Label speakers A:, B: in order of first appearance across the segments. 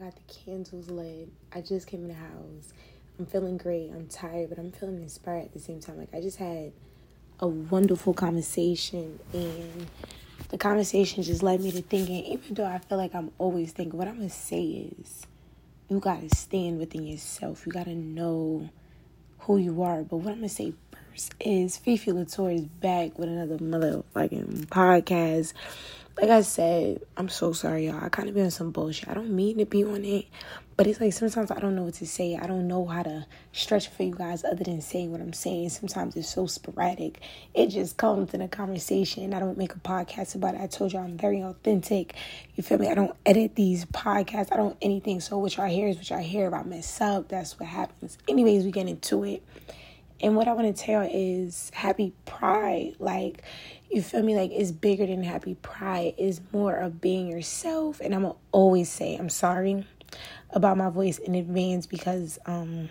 A: got the candles lit. I just came in the house. I'm feeling great. I'm tired, but I'm feeling inspired at the same time. Like I just had a wonderful conversation and the conversation just led me to thinking, even though I feel like I'm always thinking, what I'm gonna say is you gotta stand within yourself. You gotta know who you are. But what I'm gonna say first is Fifi Latour is back with another motherfucking podcast like I said, I'm so sorry, y'all. I kind of been on some bullshit. I don't mean to be on it, but it's like sometimes I don't know what to say. I don't know how to stretch for you guys other than saying what I'm saying. Sometimes it's so sporadic. It just comes in a conversation. I don't make a podcast about it. I told you I'm very authentic. You feel me? I don't edit these podcasts. I don't anything. So what y'all hear is what y'all hear. If I mess up, that's what happens. Anyways, we get into it. And what I want to tell is happy pride. Like, you feel me? Like, it's bigger than happy pride. It's more of being yourself. And I'm to always say, I'm sorry about my voice in advance because um,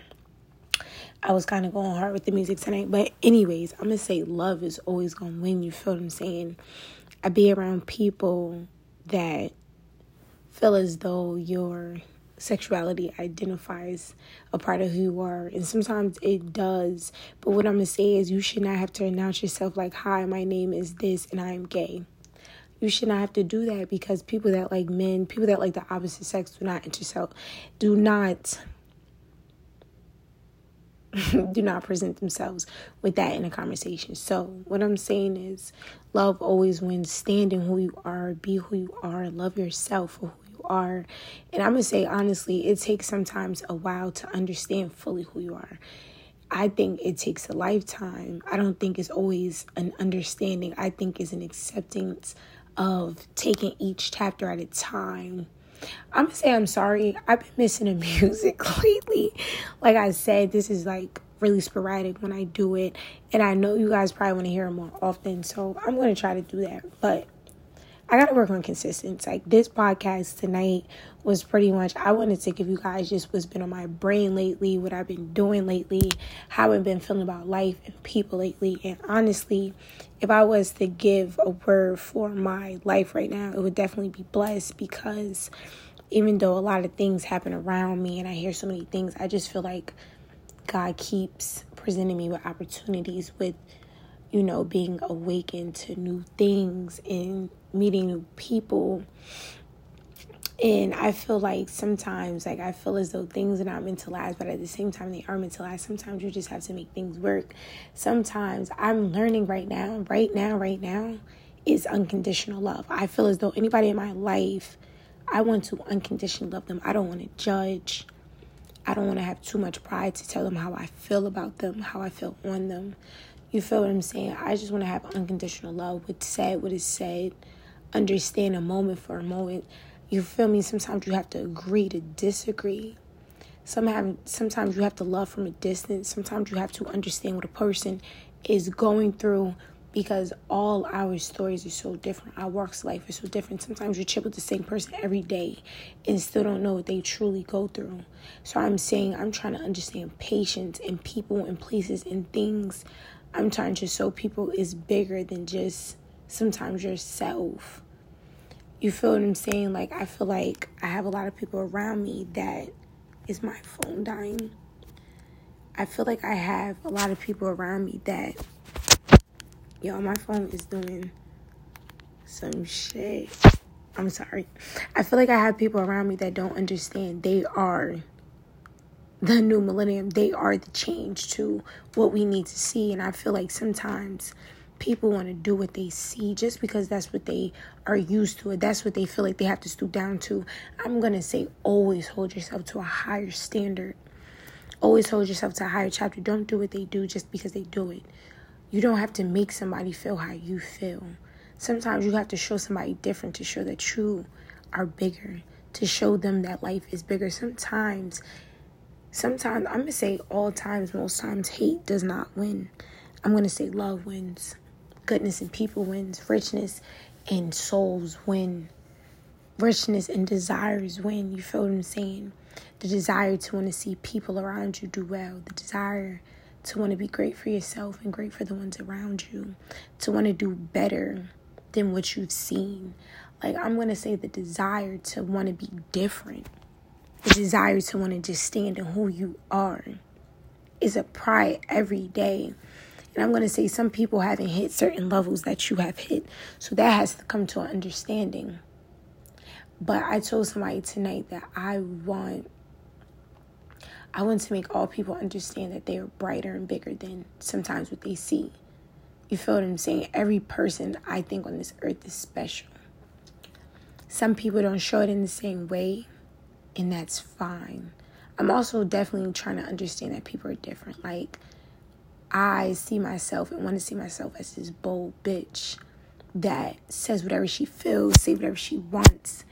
A: I was kind of going hard with the music tonight. But, anyways, I'm to say love is always to win. You feel what I'm saying? I be around people that feel as though you're sexuality identifies a part of who you are. And sometimes it does. But what I'm going to say is you should not have to announce yourself like, hi, my name is this and I am gay. You should not have to do that because people that like men, people that like the opposite sex do not interself, do not do not present themselves with that in a conversation. So, what I'm saying is, love always wins. Stand in who you are, be who you are, love yourself for who are. And I'm going to say honestly, it takes sometimes a while to understand fully who you are. I think it takes a lifetime. I don't think it's always an understanding. I think it's an acceptance of taking each chapter at a time. I'm gonna say I'm sorry. I've been missing the music lately. Like I said, this is like really sporadic when I do it, and I know you guys probably want to hear it more often. So I'm gonna try to do that. But I gotta work on consistency. Like this podcast tonight was pretty much I wanted to give you guys just what's been on my brain lately, what I've been doing lately, how I've been feeling about life and people lately. And honestly, if I was to give a word for my life right now, it would definitely be blessed because even though a lot of things happen around me and I hear so many things, I just feel like God keeps presenting me with opportunities with you know, being awakened to new things and meeting new people. And I feel like sometimes, like, I feel as though things are not meant to last, but at the same time, they are meant to last. Sometimes you just have to make things work. Sometimes I'm learning right now, right now, right now, is unconditional love. I feel as though anybody in my life, I want to unconditionally love them. I don't want to judge. I don't want to have too much pride to tell them how I feel about them, how I feel on them. You feel what I'm saying? I just want to have unconditional love. What's said, what is said, understand a moment for a moment. You feel me? Sometimes you have to agree to disagree. Sometimes you have to love from a distance. Sometimes you have to understand what a person is going through because all our stories are so different. Our work's life is so different. Sometimes you chill with the same person every day and still don't know what they truly go through. So I'm saying I'm trying to understand patience and people and places and things I'm trying to show people is bigger than just sometimes yourself. You feel what I'm saying? Like, I feel like I have a lot of people around me that is my phone dying. I feel like I have a lot of people around me that, yo, my phone is doing some shit. I'm sorry. I feel like I have people around me that don't understand. They are the new millennium. They are the change to what we need to see. And I feel like sometimes people want to do what they see just because that's what they are used to it. That's what they feel like they have to stoop down to. I'm going to say always hold yourself to a higher standard. Always hold yourself to a higher chapter. Don't do what they do just because they do it. You don't have to make somebody feel how you feel. Sometimes you have to show somebody different to show that you are bigger, to show them that life is bigger. Sometimes sometimes I'm gonna say all times, most times hate does not win. I'm gonna say love wins, goodness and people wins, richness and souls win, richness and desires win. You feel what I'm saying? The desire to want to see people around you do well, the desire to want to be great for yourself and great for the ones around you, to want to do better than what you've seen. Like, I'm going to say the desire to want to be different the desire to want to just stand in who you are is a pride every day. And I'm going to say some people haven't hit certain levels that you have hit. So that has to come to an understanding. But I told somebody tonight that I want I want to make all people understand that they are brighter and bigger than sometimes what they see. You feel what I'm saying? Every person I think on this earth is special. Some people don't show it in the same way, and that's fine. I'm also definitely trying to understand that people are different. Like, I see myself and want to see myself as this bold bitch that says whatever she feels, say whatever she wants.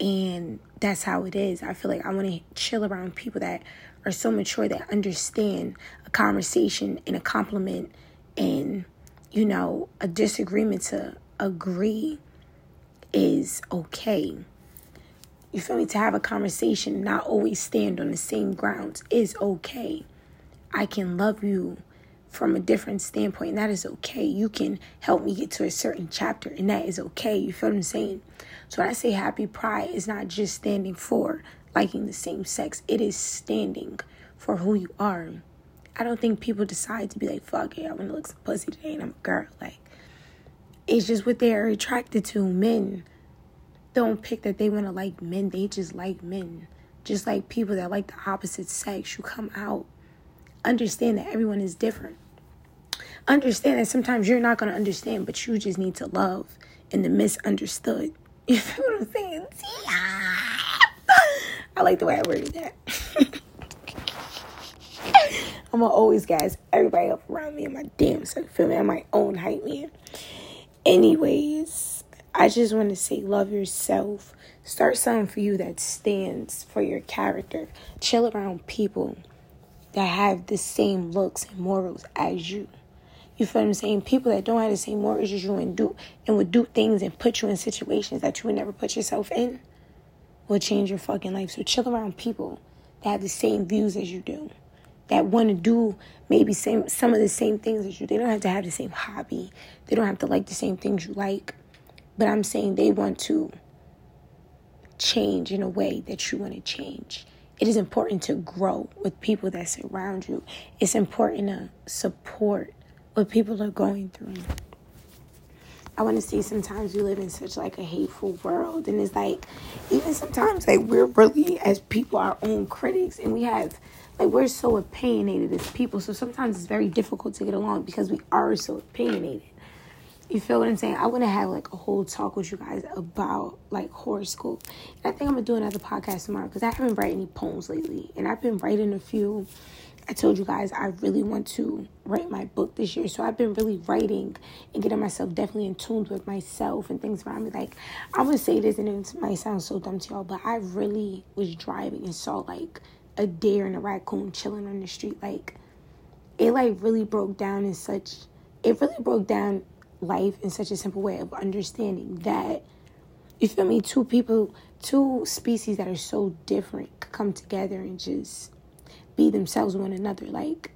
A: And that's how it is. I feel like I want to chill around people that are so mature that understand a conversation and a compliment and, you know, a disagreement to agree is okay. You feel me? To have a conversation, not always stand on the same grounds is okay. I can love you from a different standpoint, and that is okay. You can help me get to a certain chapter, and that is okay. You feel what I'm saying? So when I say happy pride, is not just standing for liking the same sex, it is standing for who you are. I don't think people decide to be like, fuck it, I want to look some pussy today, and I'm a girl. Like, it's just what they're attracted to. Men don't pick that they want to like men, they just like men. Just like people that like the opposite sex, you come out. Understand that everyone is different understand that sometimes you're not going to understand, but you just need to love and the misunderstood. You feel what I'm saying? I like the way I worded that. I'm gonna always guys everybody up around me in my damn self. Feel me? I'm my own hype man. Anyways, I just want to say love yourself. Start something for you that stands for your character. Chill around people that have the same looks and morals as you. You feel what I'm saying? People that don't have the same morals as you and do and would do things and put you in situations that you would never put yourself in will change your fucking life. So chill around people that have the same views as you do. That want to do maybe same some of the same things as you. They don't have to have the same hobby. They don't have to like the same things you like. But I'm saying they want to change in a way that you want to change. It is important to grow with people that surround you. It's important to support what people are going through. I want to say sometimes we live in such like a hateful world, and it's like even sometimes like we're really as people our own critics, and we have like we're so opinionated as people. So sometimes it's very difficult to get along because we are so opinionated. You feel what I'm saying? I want to have like a whole talk with you guys about like horoscope. And I think I'm gonna do another podcast tomorrow because I haven't written any poems lately, and I've been writing a few I told you guys I really want to write my book this year. So I've been really writing and getting myself definitely in tune with myself and things around me. Like, I'm going to say this and it might sound so dumb to y'all, but I really was driving and saw like a deer and a raccoon chilling on the street. Like, it like really broke down in such, it really broke down life in such a simple way of understanding that, you feel me, two people, two species that are so different come together and just be themselves one another. Like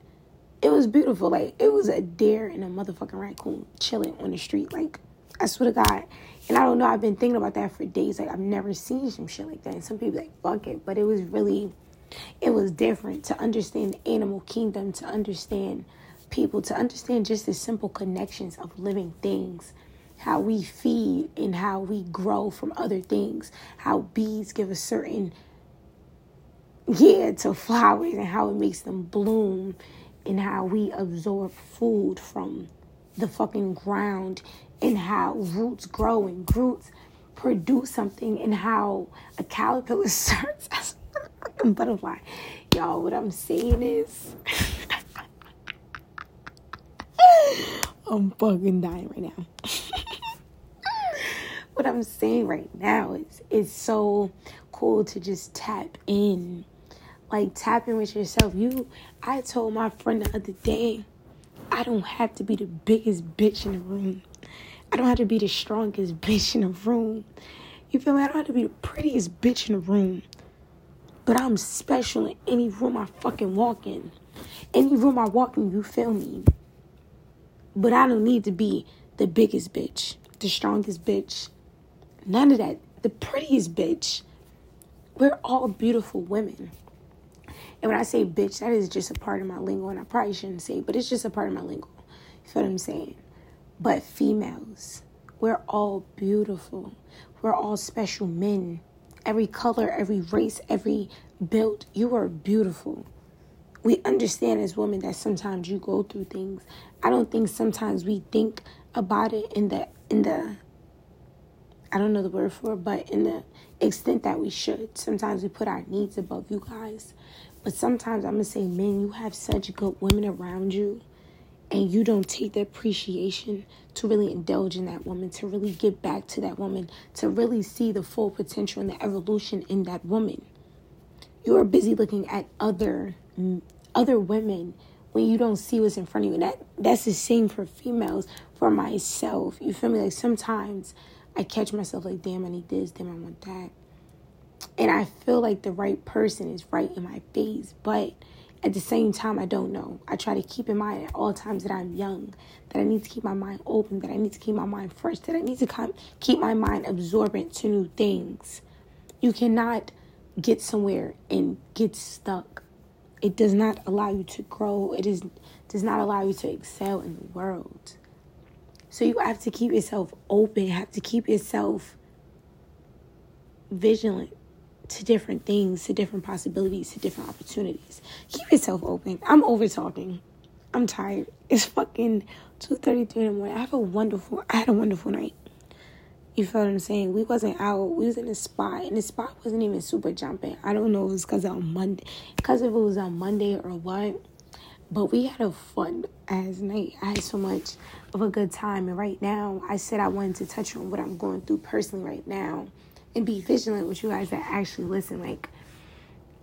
A: it was beautiful. Like it was a deer and a motherfucking raccoon chilling on the street. Like I swear to God. And I don't know, I've been thinking about that for days. Like I've never seen some shit like that. And some people like fuck it. But it was really it was different to understand the animal kingdom, to understand people, to understand just the simple connections of living things how we feed and how we grow from other things, how bees give a certain yeah, to flowers and how it makes them bloom and how we absorb food from the fucking ground and how roots grow and roots produce something and how a caterpillar starts as a fucking butterfly. Y'all, what I'm saying is I'm fucking dying right now. what I'm saying right now is it's so cool to just tap in like tapping with yourself. You I told my friend the other day, I don't have to be the biggest bitch in the room. I don't have to be the strongest bitch in the room. You feel me? I don't have to be the prettiest bitch in the room. But I'm special in any room I fucking walk in. Any room I walk in, you feel me? But I don't need to be the biggest bitch, the strongest bitch. None of that. The prettiest bitch We're all beautiful women. And when I say bitch, that is just a part of my lingo, and I probably shouldn't say, but it's just a part of my lingo. You feel what I'm saying? But females, we're all beautiful. We're all special men. Every color, every race, every build, you are beautiful. We understand as women that sometimes you go through things. I don't think sometimes we think about it in the in the I don't know the word for it, but in the extent that we should. Sometimes we put our needs above you guys. But sometimes I'm gonna say, man, you have such good women around you and you don't take the appreciation to really indulge in that woman, to really give back to that woman, to really see the full potential and the evolution in that woman. You are busy looking at other other women when you don't see what's in front of you. And that that's the same for females, for myself. You feel me? Like sometimes I catch myself like, damn, I need this, damn, I want that. And I feel like the right person is right in my face, but at the same time, I don't know. I try to keep in mind at all times that I'm young, that I need to keep my mind open, that I need to keep my mind fresh, that I need to keep my mind absorbent to new things. You cannot get somewhere and get stuck. It does not allow you to grow. It is does not allow you to excel in the world. So you have to keep yourself open, have to keep yourself vigilant to different things, to different possibilities, to different opportunities. Keep yourself open. I'm over talking. I'm tired. It's fucking 2.33 in the morning. I have a wonderful, I had a wonderful night. You feel what I'm saying? We wasn't out. We was in a spot, and the spot wasn't even super jumping. I don't know if it was because on Monday, because if it was on Monday or what. But we had a fun as night. I had so much of a good time, and right now, I said I wanted to touch on what I'm going through personally right now and be vigilant with you guys that actually listen. Like,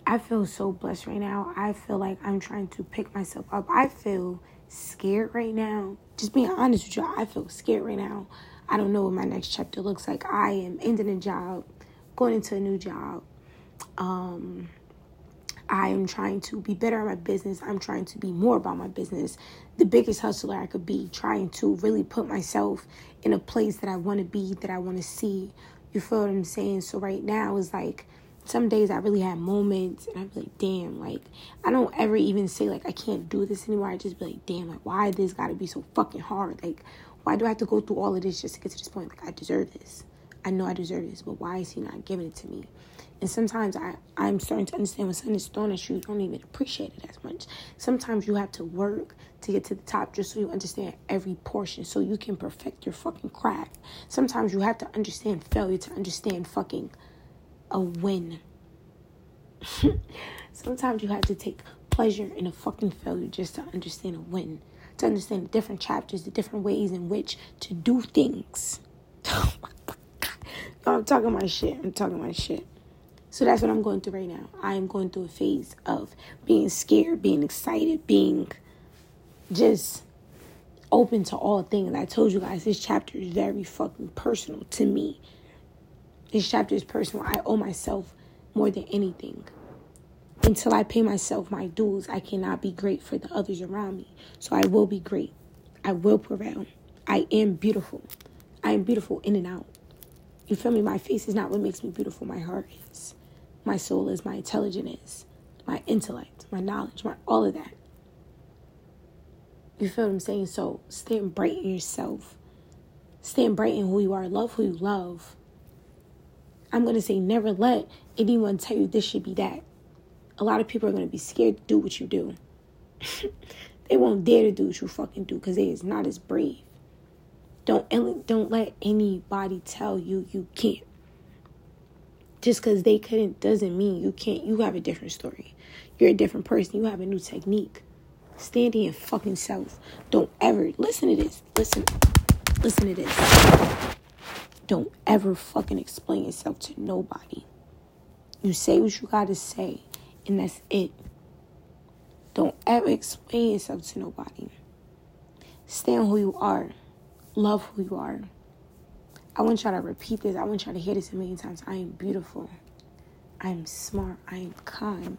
A: I feel so blessed right now. I feel like I'm trying to pick myself up. I feel scared right now. Just being honest with you, I feel scared right now. I don't know what my next chapter looks like. I am ending a job, going into a new job. Um, I am trying to be better at my business. I'm trying to be more about my business. The biggest hustler I could be, trying to really put myself in a place that I want to be, that I want to see, you feel what I'm saying? So right now it's like some days I really have moments and I'm like, damn, like I don't ever even say like I can't do this anymore. I just be like, damn, like why this gotta be so fucking hard? Like, why do I have to go through all of this just to get to this point? Like I deserve this. I know I deserve this, but why is he not giving it to me? And sometimes I, I'm starting to understand when something is thrown at you, you don't even appreciate it as much. Sometimes you have to work to get to the top just so you understand every portion so you can perfect your fucking craft. Sometimes you have to understand failure to understand fucking a win. Sometimes you have to take pleasure in a fucking failure just to understand a win. To understand the different chapters, the different ways in which to do things. Oh I'm talking my shit. I'm talking my shit. So that's what I'm going through right now. I am going through a phase of being scared, being excited, being just open to all things. I told you guys this chapter is very fucking personal to me. This chapter is personal. I owe myself more than anything. Until I pay myself my dues, I cannot be great for the others around me. So I will be great. I will prevail. I am beautiful. I am beautiful in and out. You feel me? My face is not what makes me beautiful. My heart is my soul is, my intelligence is, my intellect, my knowledge, my all of that. You feel what I'm saying? So stand bright in yourself. Stand bright in who you are. Love who you love. I'm going to say never let anyone tell you this should be that. A lot of people are going to be scared to do what you do. they won't dare to do what you fucking do because they is not as brave. Don't don't let anybody tell you you can't just because they couldn't doesn't mean you can't. You have a different story. You're a different person. You have a new technique. Stand in your fucking self. Don't ever listen to this. Listen, listen to this. Don't ever fucking explain yourself to nobody. You say what you gotta say, and that's it. Don't ever explain yourself to nobody. Stand who you are. Love who you are. I want y'all to repeat this. I want y'all to hear this a million times. I am beautiful. I am smart. I am kind.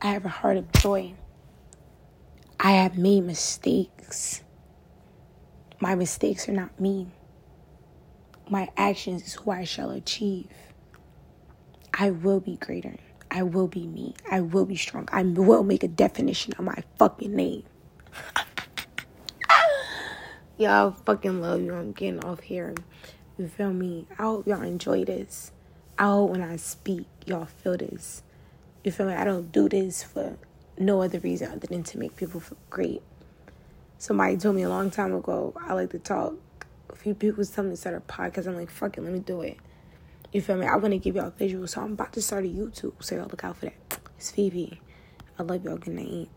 A: I have a heart of joy. I have made mistakes. My mistakes are not me. My actions is who I shall achieve. I will be greater. I will be me. I will be strong. I will make a definition of my fucking name. Y'all fucking love you. I'm getting off here. You feel me? I hope y'all enjoy this. I hope when I speak, y'all feel this. You feel me? I don't do this for no other reason other than to make people feel great. Somebody told me a long time ago, I like to talk. A few people telling me to start a podcast. I'm like, fuck it, let me do it. You feel me? I want to give y'all visuals, so I'm about to start a YouTube. So y'all look out for that. It's Phoebe. I love y'all. Good night.